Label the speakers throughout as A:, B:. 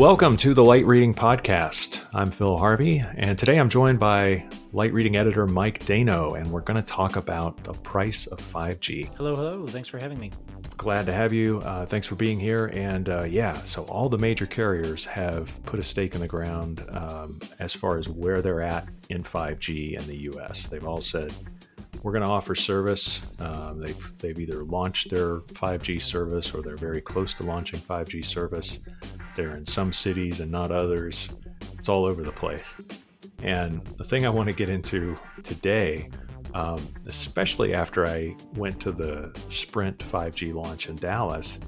A: Welcome to the Light Reading Podcast. I'm Phil Harvey, and today I'm joined by Light Reading editor Mike Dano, and we're going to talk about the price of 5G.
B: Hello, hello. Thanks for having me.
A: Glad to have you. Uh, thanks for being here. And uh, yeah, so all the major carriers have put a stake in the ground um, as far as where they're at in 5G in the US. They've all said, we're going to offer service. Um, they've, they've either launched their 5G service or they're very close to launching 5G service. They're in some cities and not others. It's all over the place. And the thing I want to get into today, um, especially after I went to the Sprint 5G launch in Dallas,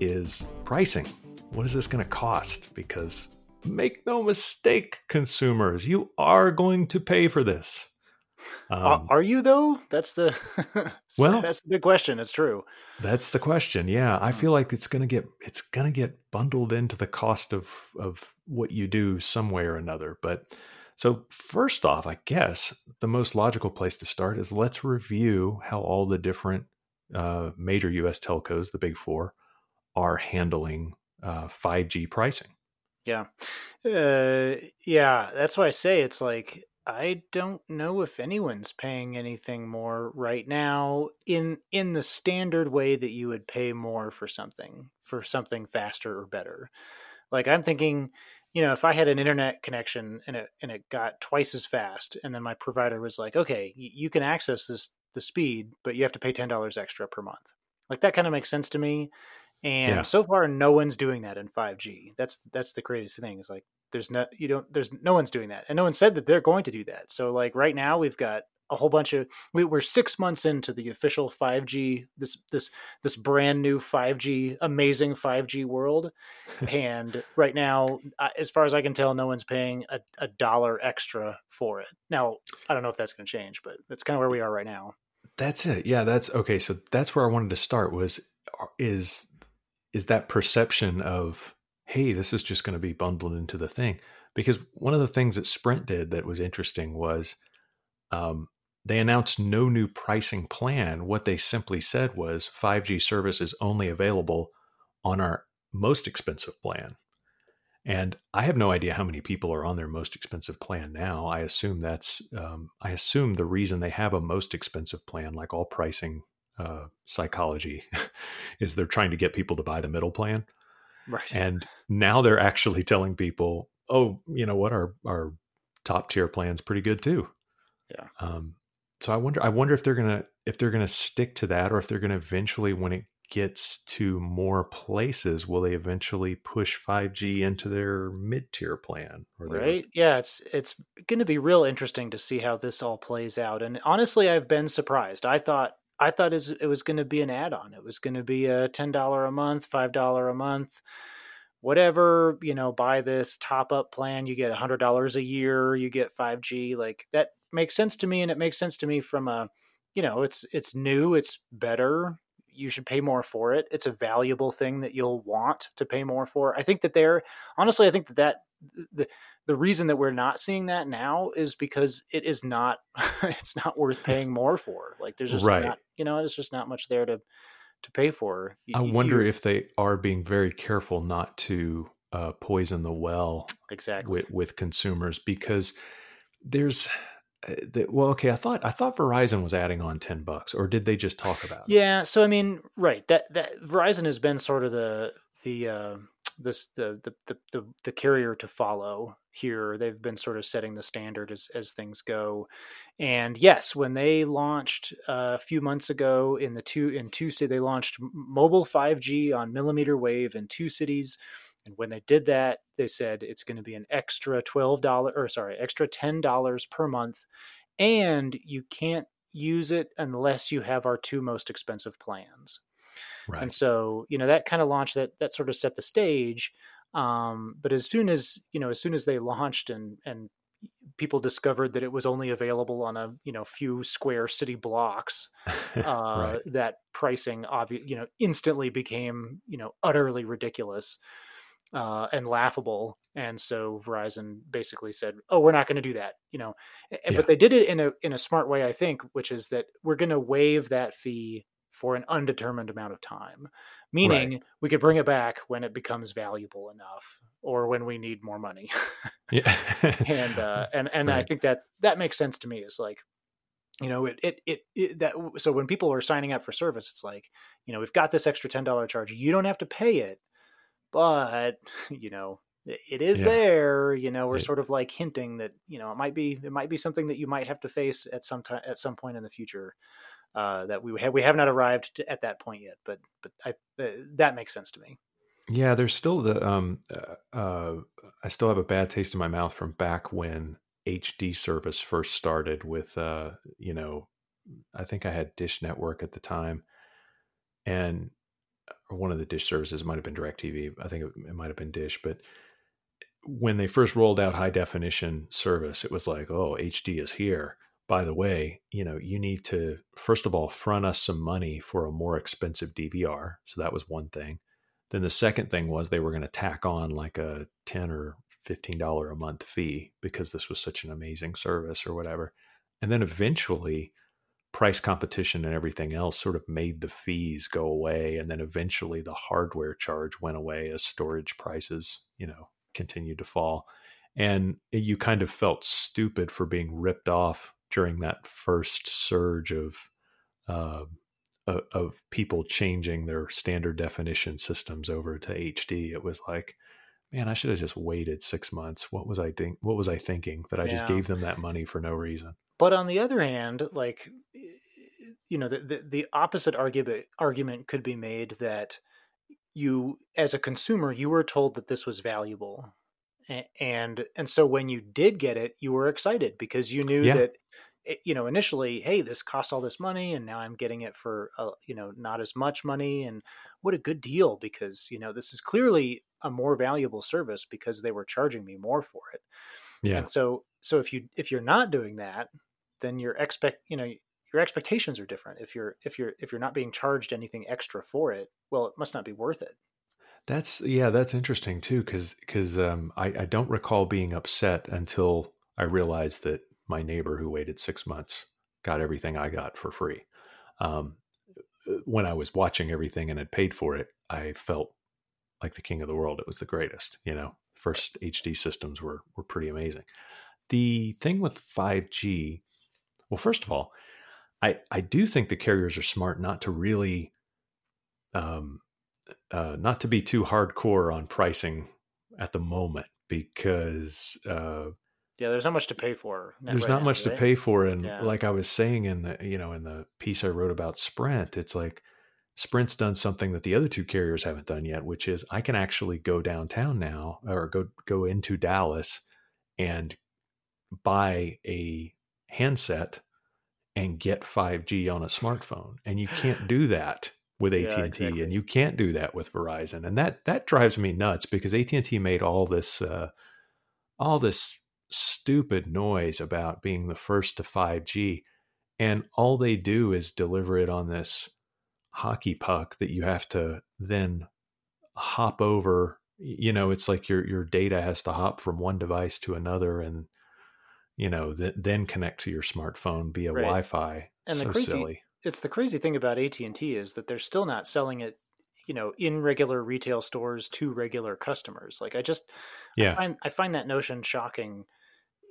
A: is pricing. What is this going to cost? Because make no mistake, consumers, you are going to pay for this.
B: Um, are you though? That's the well. That's the big question. It's true.
A: That's the question. Yeah, I hmm. feel like it's gonna get it's gonna get bundled into the cost of of what you do some way or another. But so first off, I guess the most logical place to start is let's review how all the different uh, major U.S. telcos, the big four, are handling uh, 5G pricing.
B: Yeah, uh, yeah. That's why I say it's like I don't know if anyone's paying anything more right now in in the standard way that you would pay more for something for something faster or better. Like I'm thinking, you know, if I had an internet connection and it and it got twice as fast, and then my provider was like, okay, you can access this the speed, but you have to pay ten dollars extra per month. Like that kind of makes sense to me. And yeah. so far, no one's doing that in 5G. That's that's the craziest thing. Is like there's no you don't there's no one's doing that, and no one said that they're going to do that. So like right now, we've got a whole bunch of we, we're six months into the official 5G this this this brand new 5G amazing 5G world, and right now, as far as I can tell, no one's paying a, a dollar extra for it. Now I don't know if that's going to change, but that's kind of where we are right now.
A: That's it. Yeah, that's okay. So that's where I wanted to start. Was uh, is is that perception of hey this is just going to be bundled into the thing. Because one of the things that sprint did that was interesting was um, they announced no new pricing plan. What they simply said was 5g service is only available on our most expensive plan. And i have no idea how many people are on their most expensive plan now. I assume that's um, i assume the reason they have a most expensive plan like all pricing uh, psychology is they're trying to get people to buy the middle plan.
B: Right.
A: And now they're actually telling people, oh, you know what, our our top tier plan's pretty good too.
B: Yeah.
A: Um, so I wonder I wonder if they're gonna if they're gonna stick to that or if they're gonna eventually when it gets to more places, will they eventually push 5G into their mid tier plan?
B: right? Yeah, it's it's going to be real interesting to see how this all plays out. And honestly, I've been surprised. I thought I thought it was going to be an add-on. It was going to be a ten dollar a month, five dollar a month, whatever. You know, buy this top-up plan. You get hundred dollars a year. You get five G. Like that makes sense to me, and it makes sense to me from a, you know, it's it's new, it's better. You should pay more for it. It's a valuable thing that you'll want to pay more for. I think that they're honestly, I think that that the the reason that we're not seeing that now is because it is not it's not worth paying more for. Like there's just right. not you know there's just not much there to to pay for.
A: You, i wonder you, if they are being very careful not to uh, poison the well
B: exactly.
A: with, with consumers because there's uh, the, well okay i thought i thought verizon was adding on 10 bucks or did they just talk about
B: it? Yeah so i mean right that that verizon has been sort of the the uh, this the, the the the the carrier to follow here. They've been sort of setting the standard as as things go. And yes, when they launched uh, a few months ago in the two in two cities, they launched mobile 5G on millimeter wave in two cities. And when they did that, they said it's going to be an extra twelve dollar or sorry, extra ten dollars per month, and you can't use it unless you have our two most expensive plans.
A: Right.
B: And so, you know, that kind of launched that that sort of set the stage. Um, but as soon as you know, as soon as they launched and and people discovered that it was only available on a you know few square city blocks, uh, right. that pricing obvi- you know instantly became you know utterly ridiculous. Uh, and laughable. And so Verizon basically said, "Oh, we're not going to do that," you know. Yeah. But they did it in a in a smart way, I think, which is that we're going to waive that fee for an undetermined amount of time, meaning right. we could bring it back when it becomes valuable enough. or when we need more money.
A: yeah.
B: and uh, and and right. I think that that makes sense to me. Is like, you know, it, it it it that so when people are signing up for service, it's like, you know, we've got this extra ten dollar charge. You don't have to pay it, but you know, it is yeah. there. You know, we're sort of like hinting that you know it might be it might be something that you might have to face at some time at some point in the future. Uh, that we have we have not arrived to, at that point yet, but but I, uh, that makes sense to me.
A: Yeah, there's still the um, uh, uh, I still have a bad taste in my mouth from back when HD service first started with uh, you know, I think I had Dish Network at the time, and or one of the Dish services might have been DirecTV. I think it, it might have been Dish, but when they first rolled out high definition service, it was like, oh, HD is here. By the way, you know, you need to first of all front us some money for a more expensive DVR. So that was one thing. Then the second thing was they were going to tack on like a 10 or $15 a month fee because this was such an amazing service or whatever. And then eventually price competition and everything else sort of made the fees go away and then eventually the hardware charge went away as storage prices, you know, continued to fall. And eh, you kind of felt stupid for being ripped off during that first surge of uh, of, people changing their standard definition systems over to HD. It was like, man, I should have just waited six months. What was I think? What was I thinking that I yeah. just gave them that money for no reason?
B: But on the other hand, like, you know, the, the, the opposite argument argument could be made that you, as a consumer, you were told that this was valuable, and and so when you did get it, you were excited because you knew yeah. that Eh, you know initially hey this cost all this money and now i'm getting it for uh, you know not as much money and what a good deal because you know this is clearly a more valuable service because they were charging me more for it. Yeah. And so so if you if you're not doing that then your expect you know your expectations are different. If you're if you're if you're not being charged anything extra for it well it must not be worth it
A: that's yeah that's interesting too because because um, I, I don't recall being upset until i realized that my neighbor who waited six months got everything I got for free. Um, when I was watching everything and had paid for it, I felt like the king of the world. It was the greatest. You know, first HD systems were were pretty amazing. The thing with 5G, well, first of all, I I do think the carriers are smart not to really, um, uh, not to be too hardcore on pricing at the moment because uh,
B: yeah, there's not much to pay for.
A: There's right not now, much right? to pay for, and yeah. like I was saying in the you know in the piece I wrote about Sprint, it's like Sprint's done something that the other two carriers haven't done yet, which is I can actually go downtown now or go go into Dallas and buy a handset and get 5G on a smartphone, and you can't do that with AT&T yeah, exactly. and you can't do that with Verizon and that that drives me nuts because AT&T made all this uh, all this stupid noise about being the first to 5G. And all they do is deliver it on this hockey puck that you have to then hop over. You know, it's like your your data has to hop from one device to another and you know, th- then connect to your smartphone via right. Wi-Fi. And so the
B: crazy,
A: silly.
B: It's the crazy thing about AT&T is that they're still not selling it you know in regular retail stores to regular customers. Like i just yeah. I find, I find that notion shocking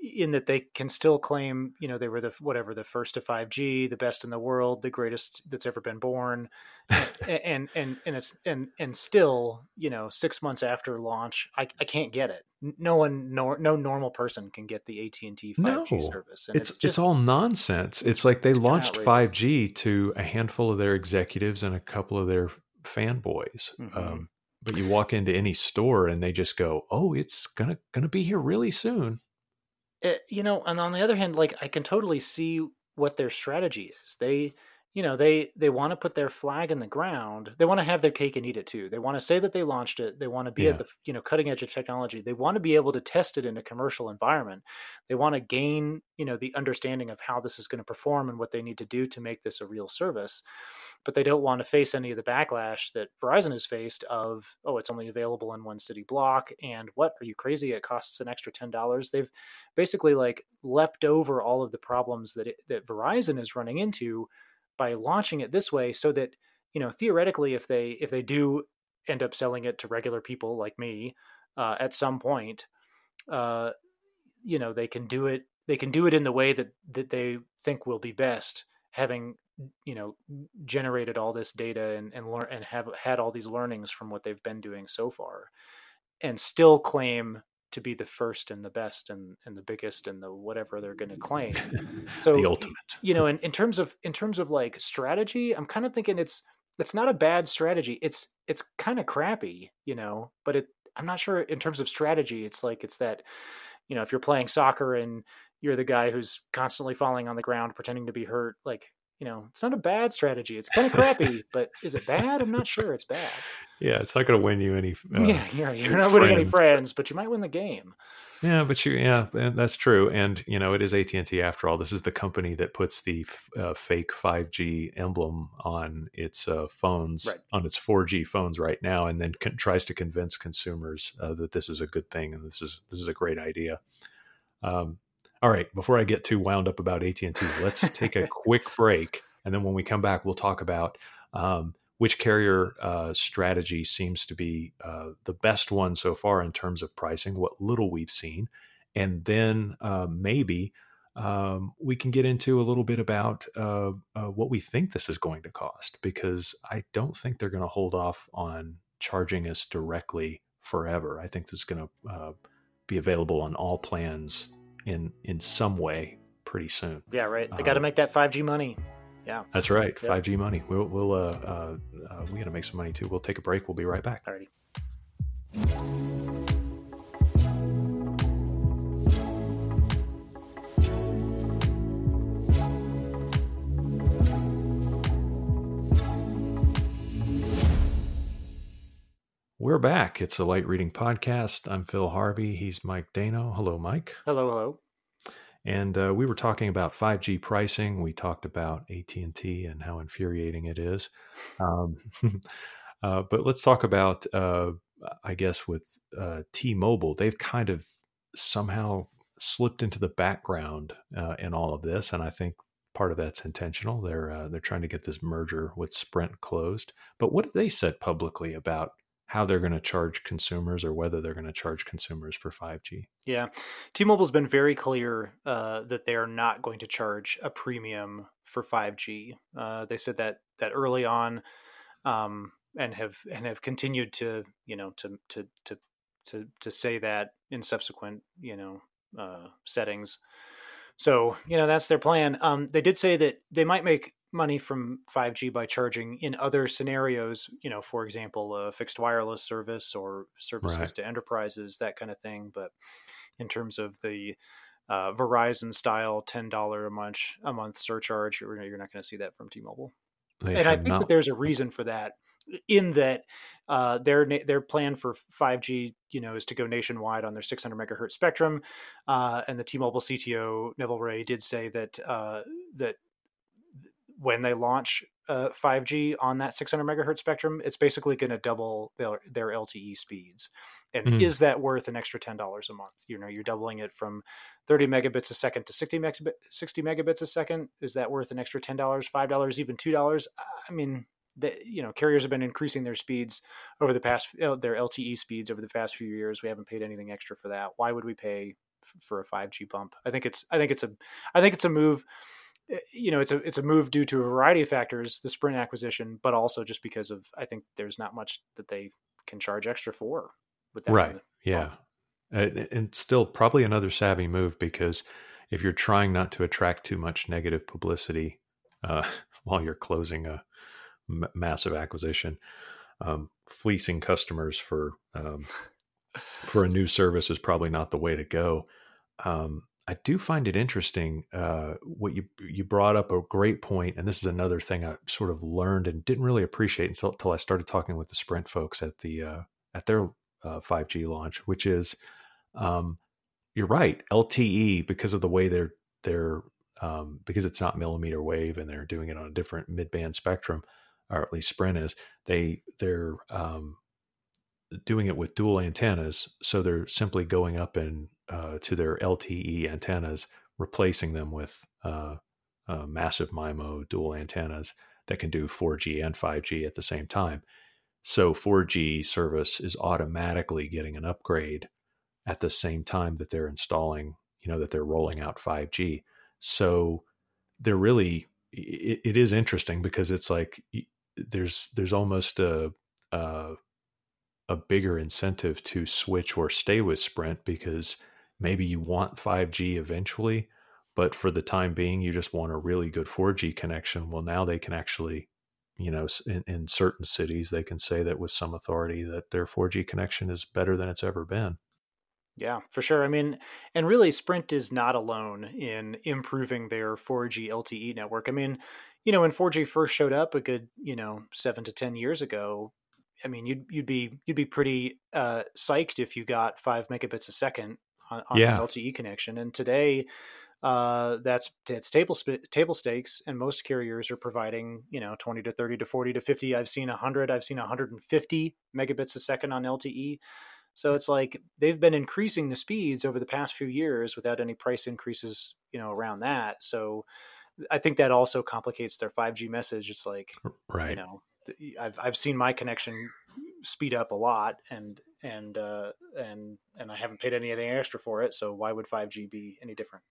B: in that they can still claim, you know, they were the whatever the first to 5G, the best in the world, the greatest that's ever been born, and and and it's and and still, you know, six months after launch, I, I can't get it. No one, no no normal person can get the AT and T 5G no, service.
A: And it's it's, just, it's all nonsense. It's like they launched 5G to a handful of their executives and a couple of their fanboys. Mm-hmm. Um, but you walk into any store and they just go, "Oh, it's gonna gonna be here really soon."
B: It, eh, you know, and on the other hand, like I can totally see what their strategy is. They, you know, they they want to put their flag in the ground. They want to have their cake and eat it too. They want to say that they launched it. They want to be yeah. at the you know cutting edge of technology. They want to be able to test it in a commercial environment. They want to gain you know the understanding of how this is going to perform and what they need to do to make this a real service but they don't want to face any of the backlash that Verizon has faced of, oh, it's only available in one city block. And what are you crazy? It costs an extra $10. They've basically like leapt over all of the problems that, it, that Verizon is running into by launching it this way so that, you know, theoretically, if they, if they do end up selling it to regular people like me, uh, at some point, uh, you know, they can do it. They can do it in the way that that they think will be best, having you know generated all this data and and learn and have had all these learnings from what they've been doing so far, and still claim to be the first and the best and, and the biggest and the whatever they're going to claim.
A: So the ultimate,
B: you know, in, in terms of in terms of like strategy, I'm kind of thinking it's it's not a bad strategy. It's it's kind of crappy, you know, but it I'm not sure in terms of strategy. It's like it's that, you know, if you're playing soccer and you're the guy who's constantly falling on the ground pretending to be hurt, like you know, it's not a bad strategy. It's kind of crappy, but is it bad? I'm not sure. It's bad.
A: Yeah, it's not going to win you any.
B: Uh, yeah, yeah, you're not winning any friends, but you might win the game.
A: Yeah, but you, yeah, that's true. And you know, it is AT and T after all. This is the company that puts the uh, fake 5G emblem on its uh, phones, right. on its 4G phones right now, and then con- tries to convince consumers uh, that this is a good thing and this is this is a great idea. Um, all right, before I get too wound up about AT and T, let's take a quick break, and then when we come back, we'll talk about um, which carrier uh, strategy seems to be uh, the best one so far in terms of pricing, what little we've seen, and then uh, maybe um, we can get into a little bit about uh, uh, what we think this is going to cost, because I don't think they're going to hold off on charging us directly forever. I think this is going to uh, be available on all plans in in some way pretty soon.
B: Yeah, right. They got to um, make that 5G money. Yeah,
A: that's right. Yep. 5G money. We'll, we'll uh, uh, uh we got to make some money too. We'll take a break. We'll be right back.
B: Alrighty.
A: We're back. It's a light reading podcast. I'm Phil Harvey. He's Mike Dano. Hello, Mike.
B: Hello, hello.
A: And uh, we were talking about 5G pricing. We talked about AT&T and how infuriating it is. Um, uh, but let's talk about, uh, I guess, with uh, T-Mobile. They've kind of somehow slipped into the background uh, in all of this, and I think part of that's intentional. They're uh, they're trying to get this merger with Sprint closed. But what have they said publicly about how they're going to charge consumers or whether they're going to charge consumers for 5G.
B: Yeah. T-Mobile's been very clear uh, that they are not going to charge a premium for 5G. Uh, they said that that early on um, and have and have continued to, you know, to to to to to say that in subsequent, you know, uh, settings. So, you know, that's their plan. Um, they did say that they might make money from 5G by charging in other scenarios, you know, for example, a fixed wireless service or services right. to enterprises, that kind of thing. But in terms of the uh, Verizon style $10 a month, a month surcharge, you're, you're not going to see that from T-Mobile. They and I think not. that there's a reason for that in that uh, their their plan for 5G, you know, is to go nationwide on their 600 megahertz spectrum. Uh, and the T-Mobile CTO Neville Ray did say that uh, that when they launch uh, 5G on that 600 megahertz spectrum, it's basically going to double their, their LTE speeds. And mm-hmm. is that worth an extra $10 a month? You know, you're doubling it from 30 megabits a second to 60, meg- 60 megabits a second. Is that worth an extra $10, $5, even $2? I mean, the, you know, carriers have been increasing their speeds over the past, uh, their LTE speeds over the past few years. We haven't paid anything extra for that. Why would we pay for a 5G bump? I think it's, I think it's a, I think it's a move you know, it's a it's a move due to a variety of factors, the Sprint acquisition, but also just because of I think there's not much that they can charge extra for.
A: With that right, yeah, and still probably another savvy move because if you're trying not to attract too much negative publicity uh, while you're closing a m- massive acquisition, um, fleecing customers for um, for a new service is probably not the way to go. Um, I do find it interesting uh, what you you brought up a great point, and this is another thing I sort of learned and didn't really appreciate until, until I started talking with the Sprint folks at the uh, at their uh, 5G launch, which is um, you're right LTE because of the way they're they're um, because it's not millimeter wave and they're doing it on a different midband spectrum, or at least Sprint is they they're um, doing it with dual antennas, so they're simply going up and uh, to their LTE antennas, replacing them with uh, uh, massive MIMO dual antennas that can do 4G and 5G at the same time. So 4G service is automatically getting an upgrade at the same time that they're installing, you know, that they're rolling out 5G. So they're really, it, it is interesting because it's like there's there's almost a, a a bigger incentive to switch or stay with Sprint because maybe you want 5G eventually, but for the time being, you just want a really good 4G connection. Well, now they can actually, you know, in, in certain cities, they can say that with some authority that their 4G connection is better than it's ever been.
B: Yeah, for sure. I mean, and really, Sprint is not alone in improving their 4G LTE network. I mean, you know, when 4G first showed up a good, you know, seven to 10 years ago, I mean, you'd you'd be you'd be pretty uh, psyched if you got five megabits a second on, on yeah. an LTE connection. And today, uh, that's it's table table stakes, and most carriers are providing you know twenty to thirty to forty to fifty. I've seen hundred. I've seen one hundred and fifty megabits a second on LTE. So it's like they've been increasing the speeds over the past few years without any price increases, you know, around that. So I think that also complicates their 5G message. It's like, right. you know, I've I've seen my connection speed up a lot, and and uh, and and I haven't paid anything extra for it. So why would 5G be any different?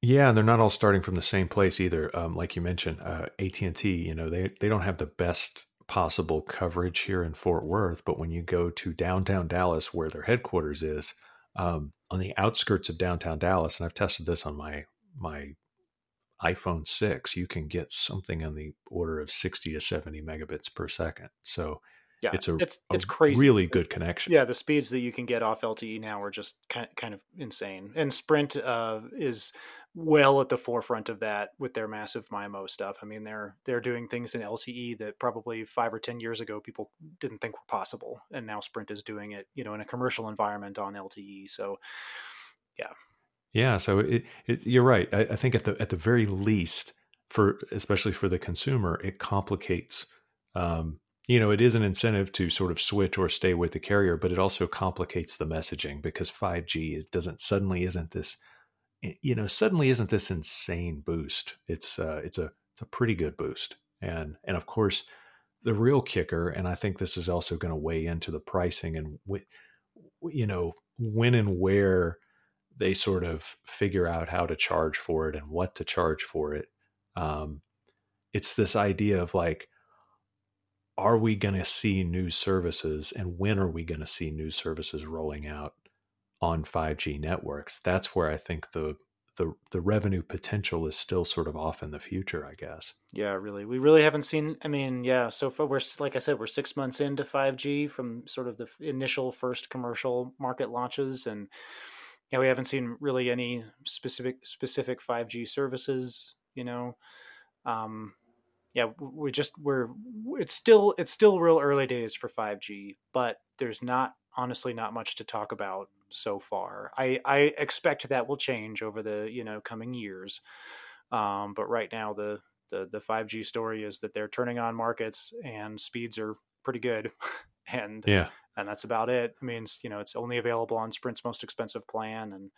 A: Yeah, and they're not all starting from the same place either. Um, like you mentioned, uh, AT and T, you know, they they don't have the best possible coverage here in Fort Worth, but when you go to downtown Dallas, where their headquarters is, um, on the outskirts of downtown Dallas, and I've tested this on my my iPhone 6, you can get something on the order of 60 to 70 megabits per second. So yeah, it's a
B: it's,
A: a
B: it's crazy.
A: really good connection.
B: Yeah, the speeds that you can get off LTE now are just kind kind of insane. And Sprint uh, is well at the forefront of that with their massive MIMO stuff. I mean, they're they're doing things in LTE that probably five or ten years ago people didn't think were possible, and now Sprint is doing it, you know, in a commercial environment on LTE. So, yeah,
A: yeah, so it, it, you're right. I, I, think at the at the very least, for especially for the consumer, it complicates. Um, you know, it is an incentive to sort of switch or stay with the carrier, but it also complicates the messaging because 5G is, doesn't suddenly isn't this, you know, suddenly isn't this insane boost. It's uh, it's a it's a pretty good boost, and and of course, the real kicker, and I think this is also going to weigh into the pricing and you know when and where they sort of figure out how to charge for it and what to charge for it. Um, it's this idea of like, are we going to see new services and when are we going to see new services rolling out on 5G networks? That's where I think the the the revenue potential is still sort of off in the future, I guess.
B: Yeah, really. We really haven't seen I mean, yeah, so far we're like I said, we're 6 months into 5G from sort of the initial first commercial market launches and yeah, we haven't seen really any specific specific 5G services. You know, um, yeah, we just we're it's still it's still real early days for 5G, but there's not honestly not much to talk about so far. I I expect that will change over the you know coming years, um, but right now the the the 5G story is that they're turning on markets and speeds are pretty good, and
A: yeah,
B: and that's about it. I mean, you know, it's only available on Sprint's most expensive plan, and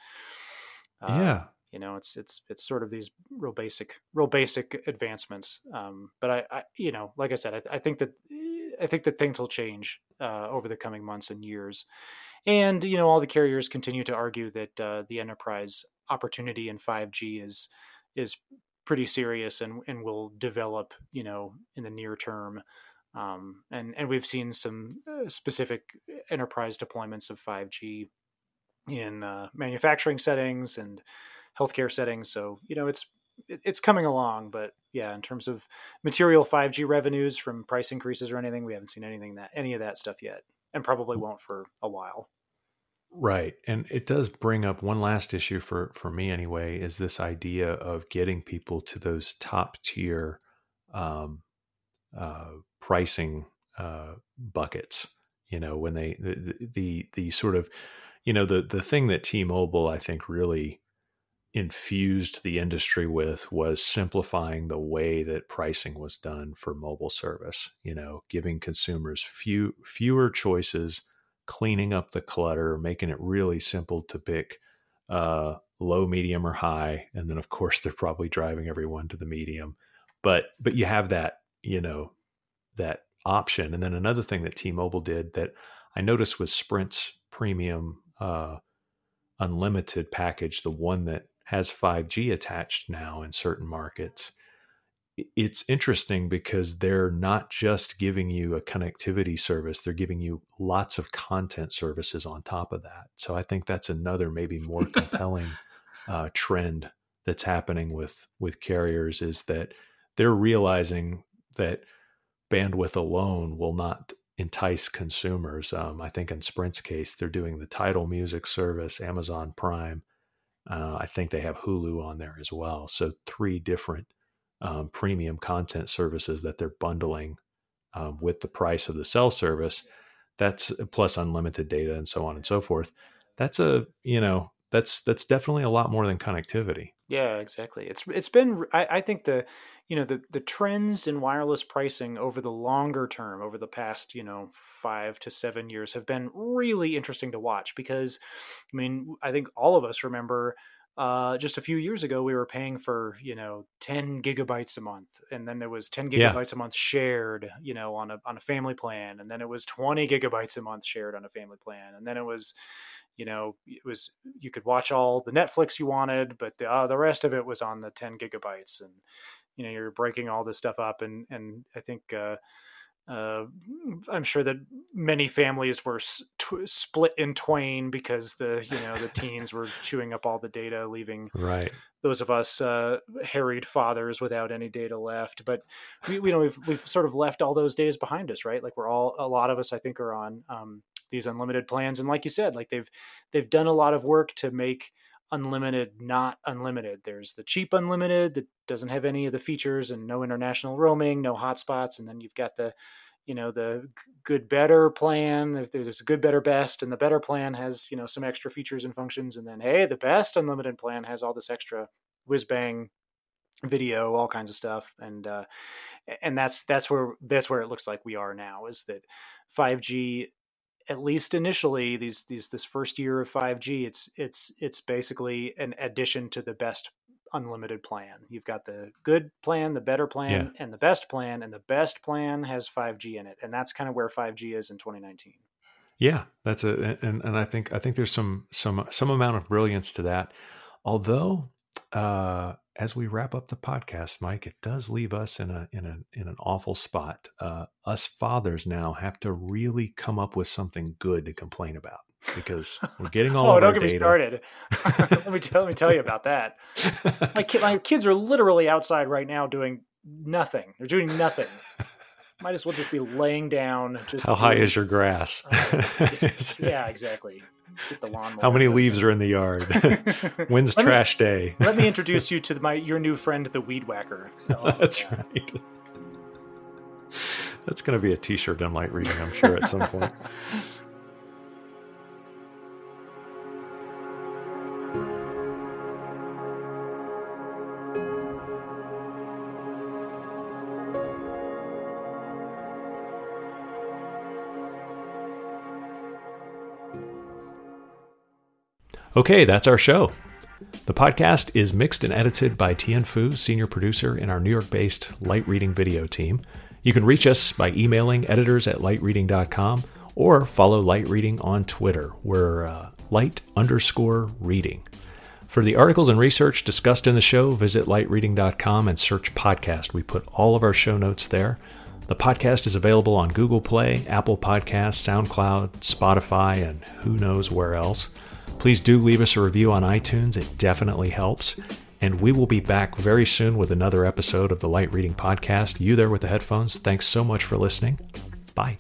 A: uh, yeah,
B: you know, it's it's it's sort of these real basic, real basic advancements. Um, but I, I, you know, like I said, I, I think that I think that things will change uh, over the coming months and years. And you know, all the carriers continue to argue that uh, the enterprise opportunity in 5G is is pretty serious and and will develop, you know, in the near term. Um, and and we've seen some uh, specific enterprise deployments of 5G in uh, manufacturing settings and healthcare settings. So you know it's it's coming along, but yeah, in terms of material 5G revenues from price increases or anything, we haven't seen anything that any of that stuff yet, and probably mm. won't for a while.
A: Right. And it does bring up one last issue for for me anyway is this idea of getting people to those top tier um, uh, pricing uh, buckets. You know, when they the, the the sort of you know the the thing that T-Mobile I think really infused the industry with was simplifying the way that pricing was done for mobile service you know giving consumers few fewer choices cleaning up the clutter making it really simple to pick uh, low medium or high and then of course they're probably driving everyone to the medium but but you have that you know that option. And then another thing that T-Mobile did that I noticed was Sprint's premium uh, unlimited package, the one that has 5G attached now in certain markets. It's interesting because they're not just giving you a connectivity service, they're giving you lots of content services on top of that. So I think that's another maybe more compelling uh, trend that's happening with with carriers is that they're realizing that bandwidth alone will not entice consumers. Um, I think in Sprint's case, they're doing the Tidal music service, Amazon Prime. Uh, I think they have Hulu on there as well. So three different um, premium content services that they're bundling um, with the price of the cell service. That's plus unlimited data and so on and so forth. That's a you know that's that's definitely a lot more than connectivity.
B: Yeah, exactly. It's it's been I, I think the you know the the trends in wireless pricing over the longer term over the past you know five to seven years have been really interesting to watch because i mean i think all of us remember uh, just a few years ago we were paying for you know 10 gigabytes a month and then there was 10 gigabytes yeah. a month shared you know on a on a family plan and then it was 20 gigabytes a month shared on a family plan and then it was you know it was you could watch all the netflix you wanted but the, uh, the rest of it was on the 10 gigabytes and you know you're breaking all this stuff up and and i think uh, uh, I'm sure that many families were tw- split in twain because the you know the teens were chewing up all the data, leaving
A: right
B: those of us uh, harried fathers without any data left. But we, we know we've we've sort of left all those days behind us, right? Like we're all a lot of us, I think, are on um, these unlimited plans, and like you said, like they've they've done a lot of work to make unlimited not unlimited. There's the cheap unlimited that doesn't have any of the features and no international roaming no hotspots and then you've got the you know the good better plan. There's a good better best and the better plan has you know some extra features and functions and then hey the best unlimited plan has all this extra whiz bang video all kinds of stuff and uh and that's that's where that's where it looks like we are now is that 5g at least initially these these this first year of 5G it's it's it's basically an addition to the best unlimited plan. You've got the good plan, the better plan yeah. and the best plan and the best plan has 5G in it and that's kind of where 5G is in 2019.
A: Yeah, that's a and and I think I think there's some some some amount of brilliance to that. Although uh as we wrap up the podcast, Mike, it does leave us in a in a in an awful spot. Uh, us fathers now have to really come up with something good to complain about because we're getting all. oh,
B: don't get
A: data.
B: me started. let me tell, let me tell you about that. My, ki- my kids are literally outside right now doing nothing. They're doing nothing. Might as well just be laying down. Just
A: how high is your grass? Uh,
B: just, yeah, exactly.
A: How many leaves are in the yard? When's let trash
B: me,
A: day?
B: let me introduce you to my your new friend, the weed whacker.
A: That's yeah. right. That's going to be a T-shirt on light reading, I'm sure, at some point. Okay, that's our show. The podcast is mixed and edited by Tian Fu, senior producer in our New York based light reading video team. You can reach us by emailing editors at lightreading.com or follow Light Reading on Twitter. We're uh, light underscore reading. For the articles and research discussed in the show, visit lightreading.com and search podcast. We put all of our show notes there. The podcast is available on Google Play, Apple Podcasts, SoundCloud, Spotify, and who knows where else. Please do leave us a review on iTunes, it definitely helps. And we will be back very soon with another episode of the Light Reading Podcast. You there with the headphones, thanks so much for listening. Bye.